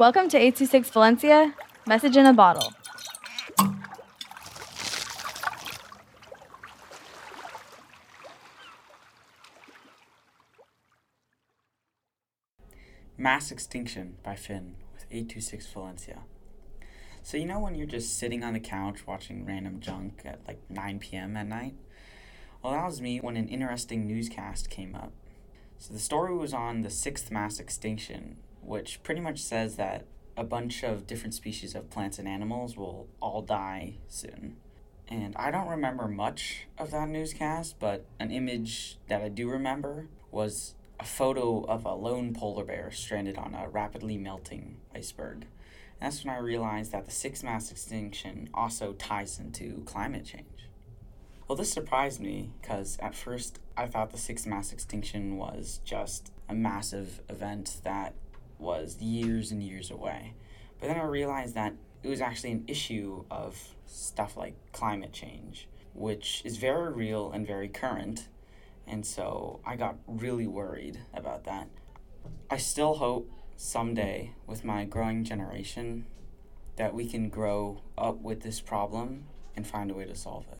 Welcome to 826 Valencia, message in a bottle. Mass Extinction by Finn with 826 Valencia. So, you know when you're just sitting on the couch watching random junk at like 9 p.m. at night? Well, that was me when an interesting newscast came up. So, the story was on the sixth mass extinction, which pretty much says that a bunch of different species of plants and animals will all die soon. And I don't remember much of that newscast, but an image that I do remember was a photo of a lone polar bear stranded on a rapidly melting iceberg. And that's when I realized that the sixth mass extinction also ties into climate change. Well, this surprised me because at first I thought the sixth mass extinction was just a massive event that was years and years away. But then I realized that it was actually an issue of stuff like climate change, which is very real and very current and so I got really worried about that. I still hope someday, with my growing generation, that we can grow up with this problem and find a way to solve it.